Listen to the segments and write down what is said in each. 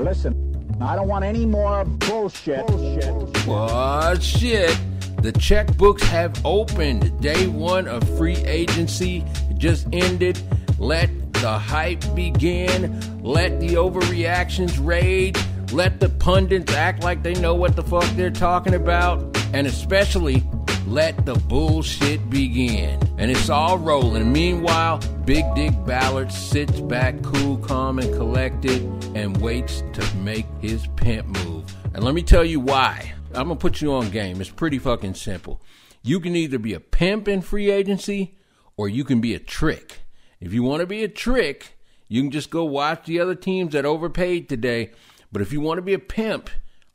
Listen, I don't want any more bullshit. bullshit. What shit? The checkbooks have opened. Day one of free agency just ended. Let the hype begin. Let the overreactions rage. Let the pundits act like they know what the fuck they're talking about. And especially, let the bullshit begin. And it's all rolling. Meanwhile, Big Dick Ballard sits back cool, calm, and collected and waits to make his pimp move. And let me tell you why. I'm gonna put you on game. It's pretty fucking simple. You can either be a pimp in free agency or you can be a trick. If you want to be a trick, you can just go watch the other teams that overpaid today. But if you want to be a pimp,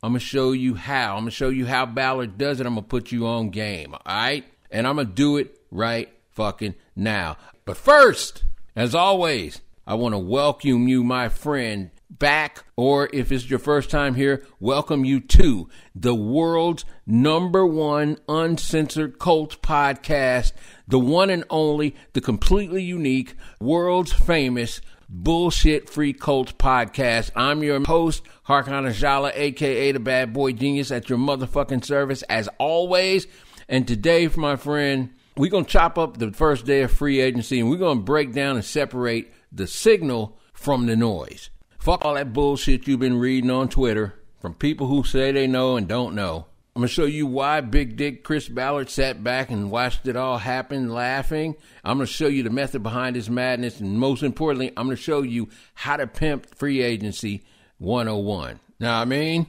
I'm gonna show you how. I'm gonna show you how Ballard does it. I'm gonna put you on game. All right? And I'm gonna do it right fucking now. But first, as always, I want to welcome you, my friend, back, or if it's your first time here, welcome you to the world's number one uncensored Colts podcast, the one and only, the completely unique, world's famous bullshit free Colts podcast. I'm your host, Harkon Ajala, aka the bad boy genius at your motherfucking service as always. And today, for my friend, we're gonna chop up the first day of free agency and we're gonna break down and separate the signal from the noise. Fuck all that bullshit you've been reading on Twitter from people who say they know and don't know. I'm going to show you why Big Dick Chris Ballard sat back and watched it all happen laughing. I'm going to show you the method behind his madness. And most importantly, I'm going to show you how to pimp free agency 101. Now, I mean,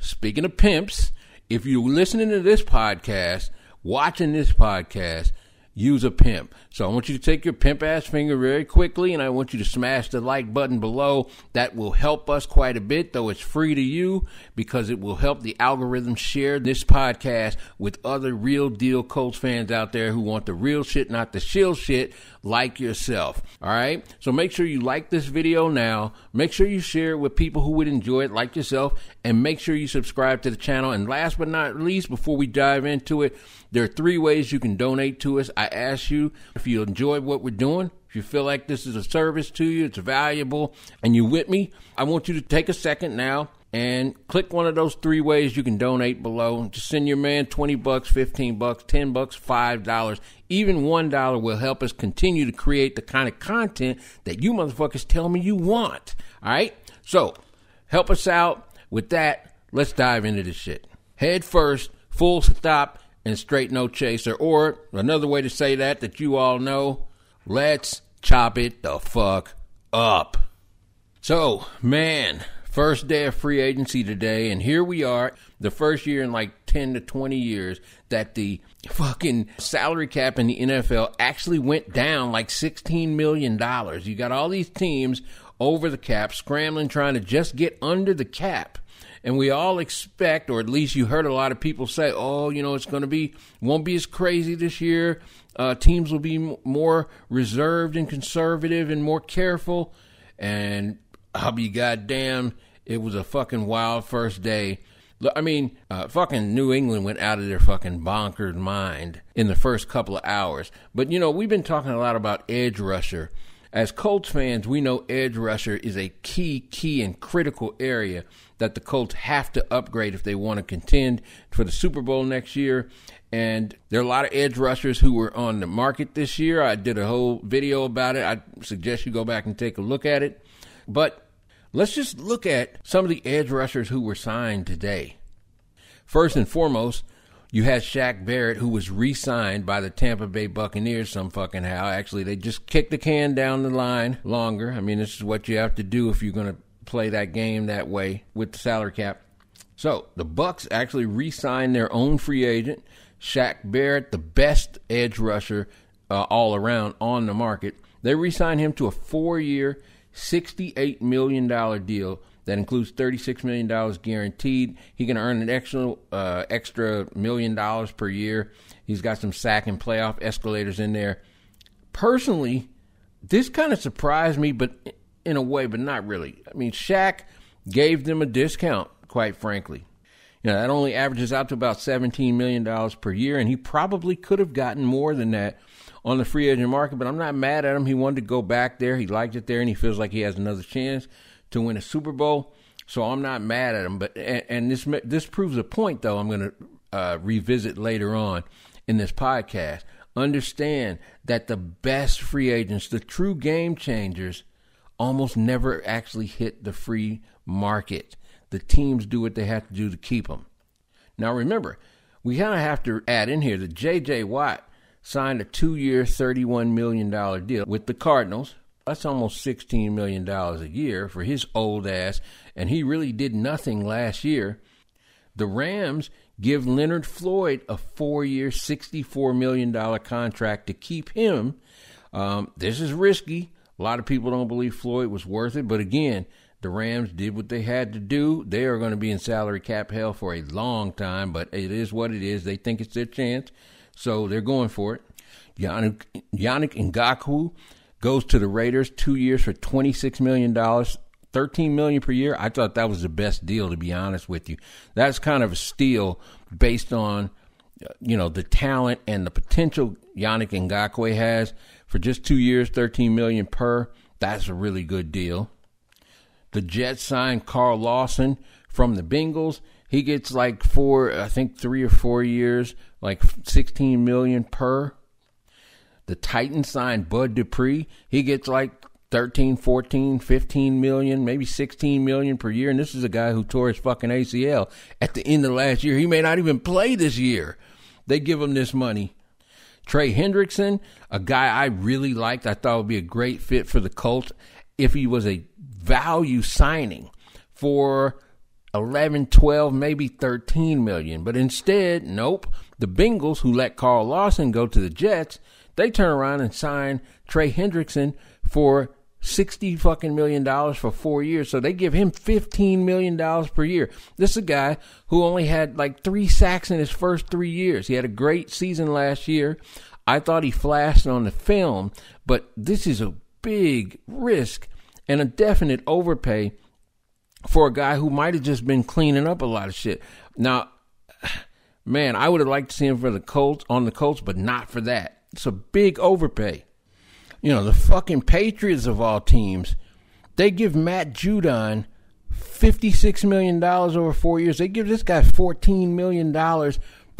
speaking of pimps, if you're listening to this podcast, watching this podcast, use a pimp. So I want you to take your pimp ass finger very quickly and I want you to smash the like button below. That will help us quite a bit, though it's free to you because it will help the algorithm share this podcast with other real deal Colts fans out there who want the real shit, not the shill shit like yourself. All right. So make sure you like this video now. Make sure you share it with people who would enjoy it like yourself and make sure you subscribe to the channel. And last but not least, before we dive into it, there are three ways you can donate to us. I ask you if you enjoy what we're doing, if you feel like this is a service to you, it's valuable, and you with me, I want you to take a second now and click one of those three ways you can donate below. Just send your man 20 bucks, 15 bucks, 10 bucks, $5. Even $1 will help us continue to create the kind of content that you motherfuckers tell me you want. All right? So, help us out with that. Let's dive into this shit. Head first, full stop, and straight no chaser. Or another way to say that that you all know, let's chop it the fuck up. So, man, first day of free agency today, and here we are, the first year in like 10 to 20 years that the fucking salary cap in the NFL actually went down like $16 million. You got all these teams over the cap, scrambling, trying to just get under the cap and we all expect, or at least you heard a lot of people say, "Oh, you know, it's going to be won't be as crazy this year. Uh, teams will be m- more reserved and conservative and more careful." And I'll be goddamn, it was a fucking wild first day. I mean, uh, fucking New England went out of their fucking bonkers mind in the first couple of hours. But you know, we've been talking a lot about edge rusher. As Colts fans, we know edge rusher is a key, key, and critical area that the Colts have to upgrade if they want to contend for the Super Bowl next year. And there are a lot of edge rushers who were on the market this year. I did a whole video about it. I suggest you go back and take a look at it. But Let's just look at some of the edge rushers who were signed today. First and foremost, you had Shaq Barrett, who was re signed by the Tampa Bay Buccaneers some fucking how. Actually, they just kicked the can down the line longer. I mean, this is what you have to do if you're going to play that game that way with the salary cap. So the Bucs actually re signed their own free agent, Shaq Barrett, the best edge rusher uh, all around on the market. They re signed him to a four year $68 million deal that includes $36 million guaranteed. He can earn an extra, uh, extra million dollars per year. He's got some sack and playoff escalators in there. Personally, this kind of surprised me, but in a way, but not really. I mean, Shaq gave them a discount, quite frankly. You know, that only averages out to about $17 million per year, and he probably could have gotten more than that on the free agent market, but I'm not mad at him. He wanted to go back there. He liked it there, and he feels like he has another chance to win a Super Bowl. So I'm not mad at him. But and, and this this proves a point though. I'm going to uh, revisit later on in this podcast. Understand that the best free agents, the true game changers, almost never actually hit the free market. The teams do what they have to do to keep them. Now remember, we kind of have to add in here that J.J. Watt signed a two-year, $31 million deal with the Cardinals. That's almost $16 million a year for his old ass, and he really did nothing last year. The Rams give Leonard Floyd a four-year, $64 million contract to keep him. Um, this is risky. A lot of people don't believe Floyd was worth it, but again, the Rams did what they had to do. They are going to be in salary cap hell for a long time, but it is what it is. They think it's their chance, so they're going for it. Yannick, Yannick goes to the Raiders, two years for $26 million. 13 million per year. I thought that was the best deal to be honest with you. That's kind of a steal based on you know the talent and the potential Yannick Ngakoue has for just 2 years 13 million per. That's a really good deal. The Jets signed Carl Lawson from the Bengals. He gets like four, I think three or four years, like 16 million per. The Titans signed Bud Dupree. He gets like 13, 14, 15 million, maybe 16 million per year. And this is a guy who tore his fucking ACL at the end of last year. He may not even play this year. They give him this money. Trey Hendrickson, a guy I really liked, I thought would be a great fit for the Colts if he was a value signing for 11, 12, maybe 13 million. But instead, nope. The Bengals, who let Carl Lawson go to the Jets, they turn around and sign Trey Hendrickson for 60 fucking million dollars for four years. So they give him 15 million dollars per year. This is a guy who only had like three sacks in his first three years. He had a great season last year. I thought he flashed on the film, but this is a big risk and a definite overpay for a guy who might have just been cleaning up a lot of shit. Now, man, I would have liked to see him for the Colts on the Colts, but not for that. It's a big overpay. You know, the fucking Patriots of all teams, they give Matt Judon $56 million over four years. They give this guy $14 million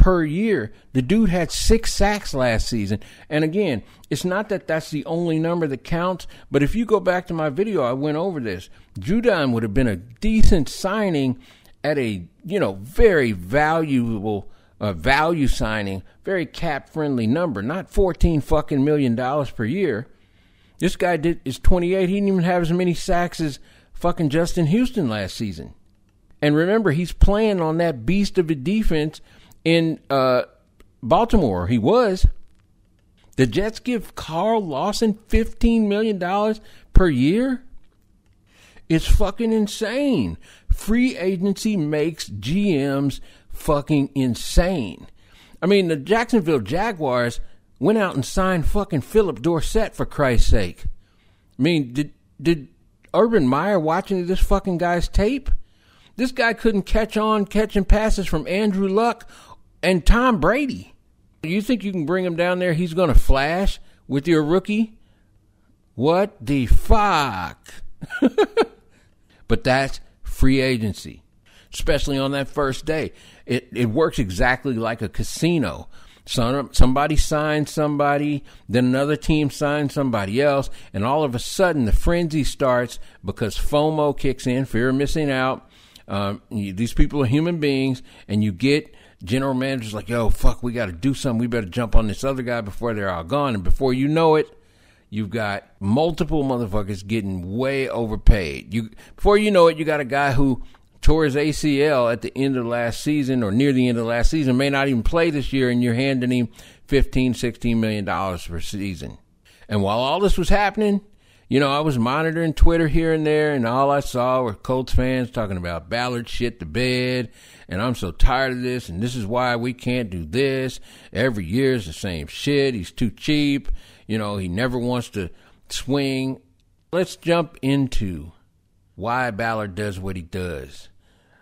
per year. The dude had six sacks last season. And again, it's not that that's the only number that counts, but if you go back to my video, I went over this. Judon would have been a decent signing at a, you know, very valuable uh, value signing, very cap friendly number, not 14 fucking million dollars per year. This guy did is 28. He didn't even have as many sacks as fucking Justin Houston last season. And remember, he's playing on that beast of a defense in uh, Baltimore. He was. The Jets give Carl Lawson $15 million per year? It's fucking insane. Free agency makes GMs fucking insane. I mean, the Jacksonville Jaguars went out and signed fucking Phillip Dorsett for Christ's sake. I mean, did did Urban Meyer watching this fucking guy's tape? This guy couldn't catch on catching passes from Andrew Luck and Tom Brady. You think you can bring him down there? He's going to flash with your rookie? What the fuck? but that's free agency, especially on that first day. It, it works exactly like a casino. Some, somebody signs somebody, then another team signs somebody else, and all of a sudden the frenzy starts because FOMO kicks in, fear of missing out. Um, you, these people are human beings, and you get general managers like, yo, fuck, we got to do something. We better jump on this other guy before they're all gone. And before you know it, you've got multiple motherfuckers getting way overpaid. You before you know it, you got a guy who tore his ACL at the end of last season or near the end of last season, may not even play this year, and you're handing him $15, 16 million dollars per season. And while all this was happening, you know, I was monitoring Twitter here and there, and all I saw were Colts fans talking about Ballard shit the bed, and I'm so tired of this, and this is why we can't do this. Every year is the same shit. He's too cheap. You know, he never wants to swing. Let's jump into why Ballard does what he does.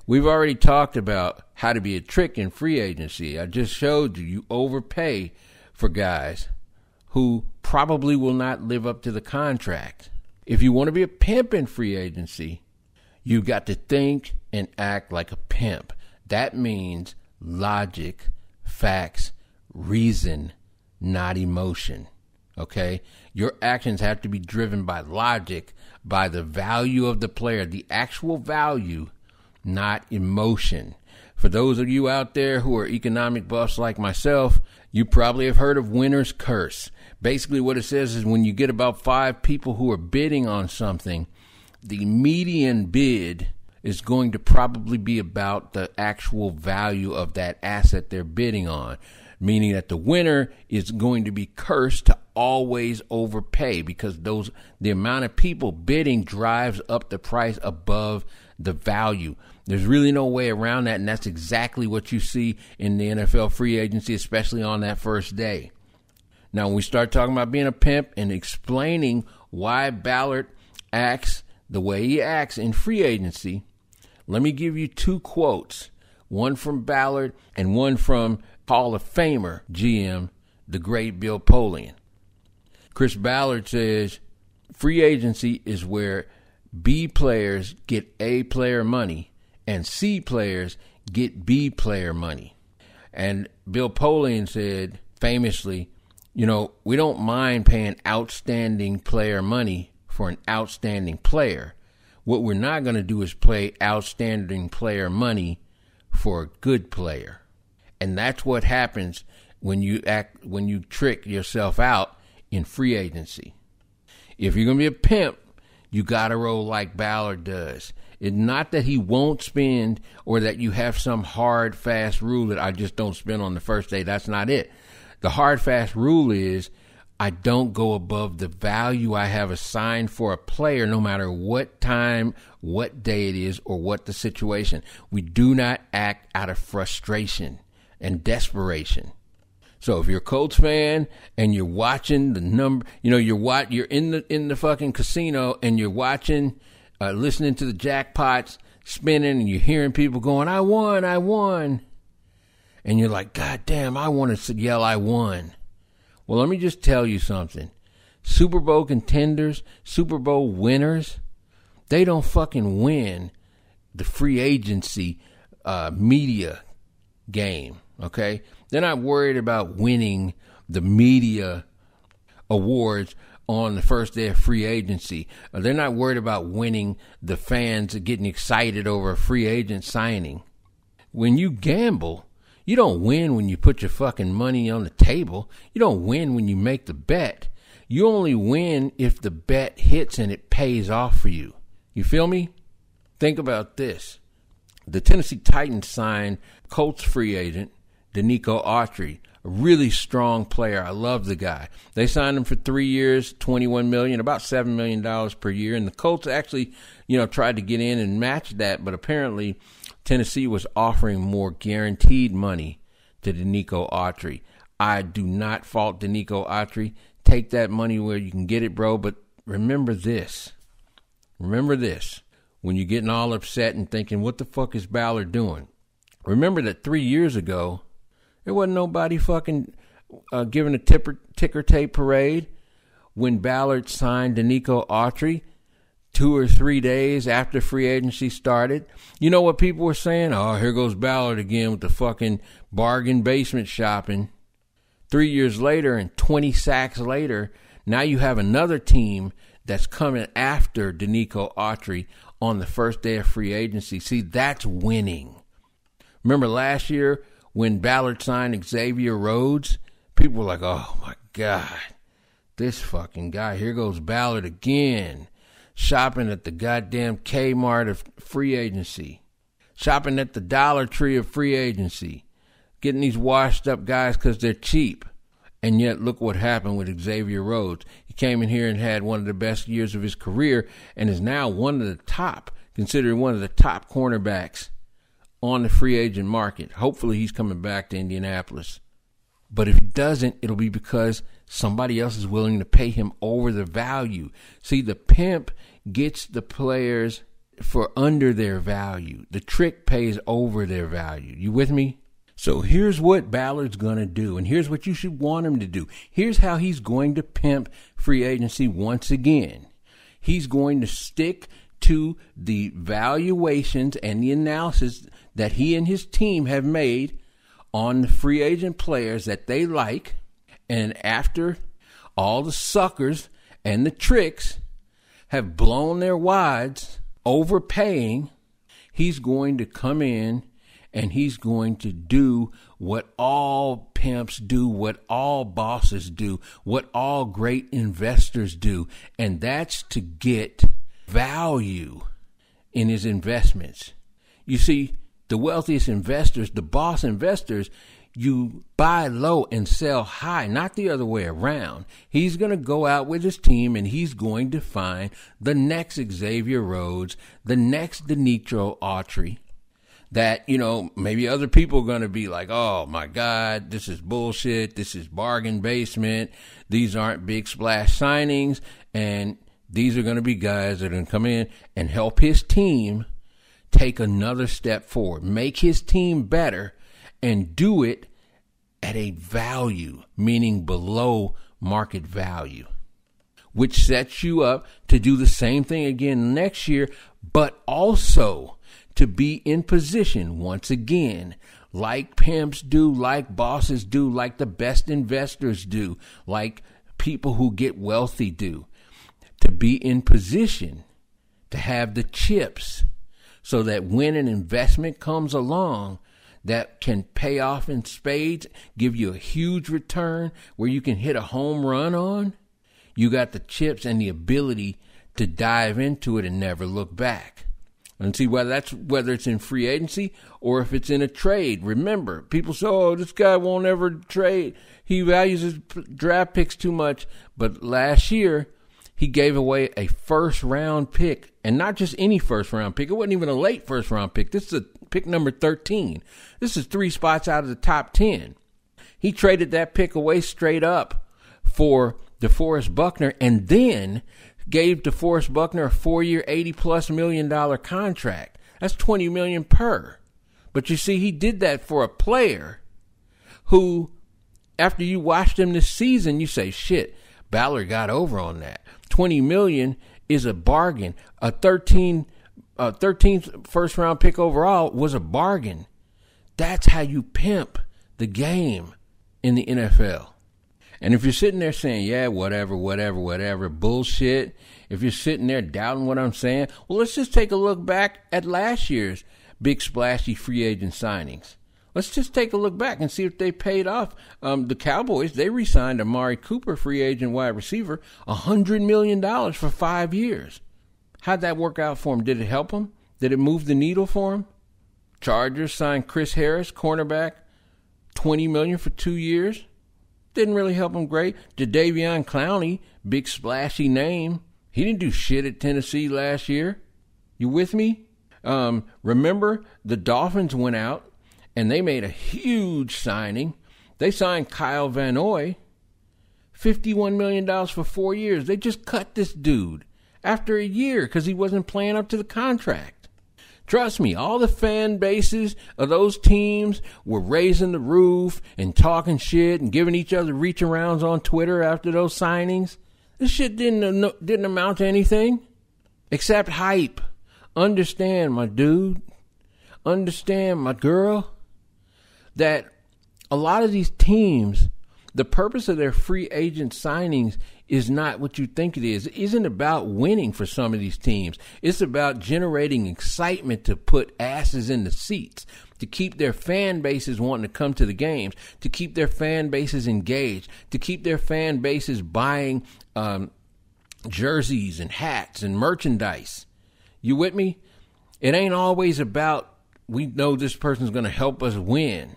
We've already talked about how to be a trick in free agency. I just showed you you overpay for guys who probably will not live up to the contract. If you want to be a pimp in free agency, you've got to think and act like a pimp. That means logic, facts, reason, not emotion. Okay? Your actions have to be driven by logic, by the value of the player, the actual value, not emotion. For those of you out there who are economic buffs like myself, you probably have heard of winner's curse. Basically, what it says is when you get about five people who are bidding on something, the median bid is going to probably be about the actual value of that asset they're bidding on meaning that the winner is going to be cursed to always overpay because those the amount of people bidding drives up the price above the value. There's really no way around that, and that's exactly what you see in the NFL free agency, especially on that first day. Now, when we start talking about being a pimp and explaining why Ballard acts the way he acts in free agency, let me give you two quotes one from Ballard and one from Hall of Famer GM, the great Bill Polian. Chris Ballard says free agency is where B players get A player money and C players get B player money. And Bill Polian said famously, you know, we don't mind paying outstanding player money for an outstanding player. What we're not going to do is play outstanding player money for a good player. And that's what happens when you act when you trick yourself out in free agency. If you're gonna be a pimp, you gotta roll like Ballard does. It's not that he won't spend or that you have some hard fast rule that I just don't spend on the first day. That's not it. The hard fast rule is I don't go above the value I have assigned for a player, no matter what time, what day it is, or what the situation. We do not act out of frustration and desperation. So if you're a Colts fan and you're watching the number, you know, you're what you're in the in the fucking casino and you're watching, uh, listening to the jackpots spinning, and you're hearing people going, "I won, I won," and you're like, "God damn, I want to yell, I won." Well, let me just tell you something: Super Bowl contenders, Super Bowl winners, they don't fucking win the free agency uh, media game. Okay? They're not worried about winning the media awards on the first day of free agency. Uh, they're not worried about winning the fans getting excited over a free agent signing. When you gamble, you don't win when you put your fucking money on the table. You don't win when you make the bet. You only win if the bet hits and it pays off for you. You feel me? Think about this. The Tennessee Titans signed Colts free agent Denico Autry, a really strong player. I love the guy. They signed him for three years, twenty-one million, about seven million dollars per year. And the Colts actually, you know, tried to get in and match that, but apparently Tennessee was offering more guaranteed money to Denico Autry. I do not fault Denico Autry. Take that money where you can get it, bro. But remember this. Remember this. When you're getting all upset and thinking, what the fuck is Ballard doing? Remember that three years ago, there wasn't nobody fucking uh, giving a tipper, ticker tape parade when Ballard signed Denico Autry two or three days after free agency started. You know what people were saying? Oh, here goes Ballard again with the fucking bargain basement shopping. Three years later and 20 sacks later, now you have another team that's coming after Denico Autry on the first day of free agency. See, that's winning. Remember last year when Ballard signed Xavier Rhodes, people were like, oh my God, this fucking guy. Here goes Ballard again, shopping at the goddamn Kmart of free agency, shopping at the Dollar Tree of free agency, getting these washed up guys because they're cheap. And yet, look what happened with Xavier Rhodes. He came in here and had one of the best years of his career and is now one of the top, considered one of the top cornerbacks on the free agent market. Hopefully, he's coming back to Indianapolis. But if he doesn't, it'll be because somebody else is willing to pay him over the value. See, the pimp gets the players for under their value. The trick pays over their value. You with me? So here's what Ballard's going to do, and here's what you should want him to do. Here's how he's going to pimp free agency once again. He's going to stick to the valuations and the analysis that he and his team have made on the free agent players that they like. And after all the suckers and the tricks have blown their wads, overpaying, he's going to come in and he's going to do what all pimps do, what all bosses do, what all great investors do, and that's to get value in his investments. You see, the wealthiest investors, the boss investors, you buy low and sell high, not the other way around. He's going to go out with his team and he's going to find the next Xavier Rhodes, the next Denico Autry. That, you know, maybe other people are going to be like, oh my God, this is bullshit. This is bargain basement. These aren't big splash signings. And these are going to be guys that are going to come in and help his team take another step forward, make his team better, and do it at a value, meaning below market value, which sets you up to do the same thing again next year, but also to be in position once again, like pimps do, like bosses do, like the best investors do, like people who get wealthy do, to be in position to have the chips so that when an investment comes along that can pay off in spades, give you a huge return where you can hit a home run on, you got the chips and the ability to dive into it and never look back. And see whether that's whether it's in free agency or if it's in a trade. Remember, people say, "Oh, this guy won't ever trade. He values his draft picks too much." But last year, he gave away a first round pick, and not just any first round pick. It wasn't even a late first round pick. This is a pick number 13. This is three spots out of the top 10. He traded that pick away straight up for DeForest Buckner and then gave DeForest Buckner a four year, 80 plus million dollar contract. That's 20 million per. But you see, he did that for a player who, after you watched him this season, you say, shit, Ballard got over on that. 20 million is a bargain. A 13 uh, 13th first round pick overall was a bargain. That's how you pimp the game in the NFL. And if you're sitting there saying, yeah, whatever, whatever, whatever, bullshit, if you're sitting there doubting what I'm saying, well, let's just take a look back at last year's big splashy free agent signings. Let's just take a look back and see if they paid off. Um, the Cowboys, they re signed Amari Cooper, free agent wide receiver, $100 million for five years. How'd that work out for him? Did it help him? Did it move the needle for him? Chargers signed Chris Harris, cornerback, twenty million for two years. Didn't really help him great. Jadeveon Clowney, big splashy name. He didn't do shit at Tennessee last year. You with me? Um, remember the Dolphins went out and they made a huge signing. They signed Kyle Van Noy, $51 million for four years. They just cut this dude after a year because he wasn't playing up to the contract. Trust me, all the fan bases of those teams were raising the roof and talking shit and giving each other reach arounds on Twitter after those signings. This shit didn't uh, didn't amount to anything except hype. Understand, my dude. Understand, my girl, that a lot of these teams, the purpose of their free agent signings is not what you think it is. It isn't about winning for some of these teams. It's about generating excitement to put asses in the seats, to keep their fan bases wanting to come to the games, to keep their fan bases engaged, to keep their fan bases buying um, jerseys and hats and merchandise. You with me? It ain't always about we know this person's going to help us win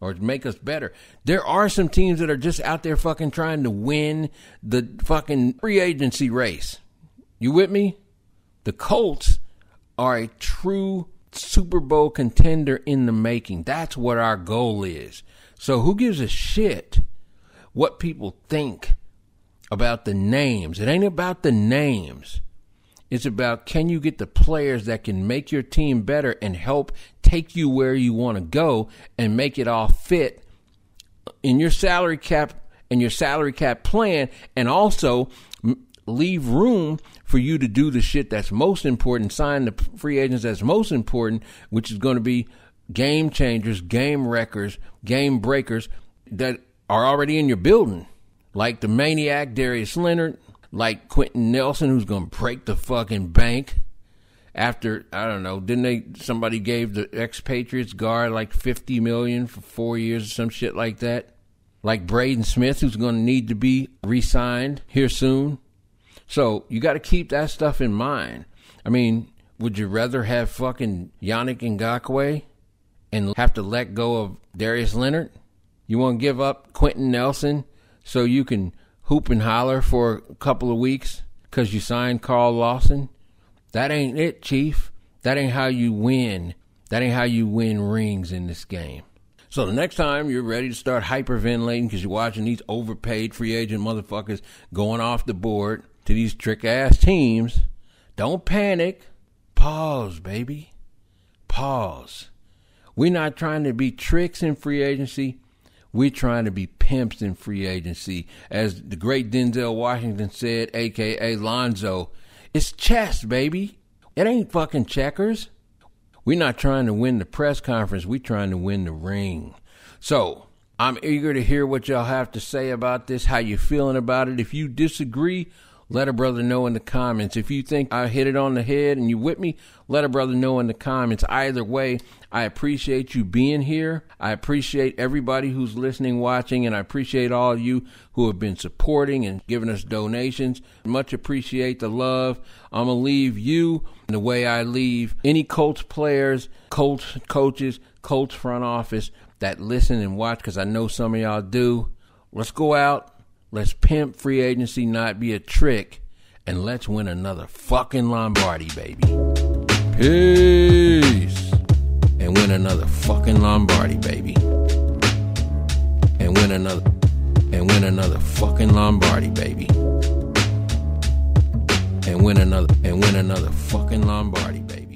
or make us better. There are some teams that are just out there fucking trying to win the fucking free agency race. You with me? The Colts are a true Super Bowl contender in the making. That's what our goal is. So who gives a shit what people think about the names? It ain't about the names. It's about can you get the players that can make your team better and help take you where you want to go and make it all fit in your salary cap and your salary cap plan and also leave room for you to do the shit that's most important, sign the free agents that's most important, which is going to be game changers, game wreckers, game breakers that are already in your building, like the maniac Darius Leonard, like Quenton Nelson, who's going to break the fucking bank. After I don't know, didn't they? Somebody gave the ex-Patriots guard like fifty million for four years or some shit like that. Like Braden Smith, who's going to need to be re-signed here soon. So you got to keep that stuff in mind. I mean, would you rather have fucking Yannick Ngakoue and have to let go of Darius Leonard? You want to give up Quenton Nelson so you can hoop and holler for a couple of weeks because you signed Carl Lawson? That ain't it, Chief. That ain't how you win. That ain't how you win rings in this game. So the next time you're ready to start hyperventilating because you're watching these overpaid free agent motherfuckers going off the board to these trick ass teams, don't panic. Pause, baby. Pause. We're not trying to be tricks in free agency. We're trying to be pimps in free agency. As the great Denzel Washington said, aka Lonzo, it's chess, baby. It ain't fucking checkers. We're not trying to win the press conference. We're trying to win the ring. So, I'm eager to hear what y'all have to say about this, how you feeling about it. If you disagree, let a brother know in the comments. If you think I hit it on the head and you with me, let a brother know in the comments. Either way, I appreciate you being here. I appreciate everybody who's listening, watching, and I appreciate all of you who have been supporting and giving us donations. Much appreciate the love. I'm going to leave you the way I leave any Colts players, Colts coaches, Colts front office that listen and watch because I know some of y'all do. Let's go out Let's pimp free agency not be a trick, and let's win another fucking Lombardi, baby. Peace. And win another fucking Lombardi, baby. And win another and win another fucking Lombardi, baby. And win another and win another fucking Lombardi, baby.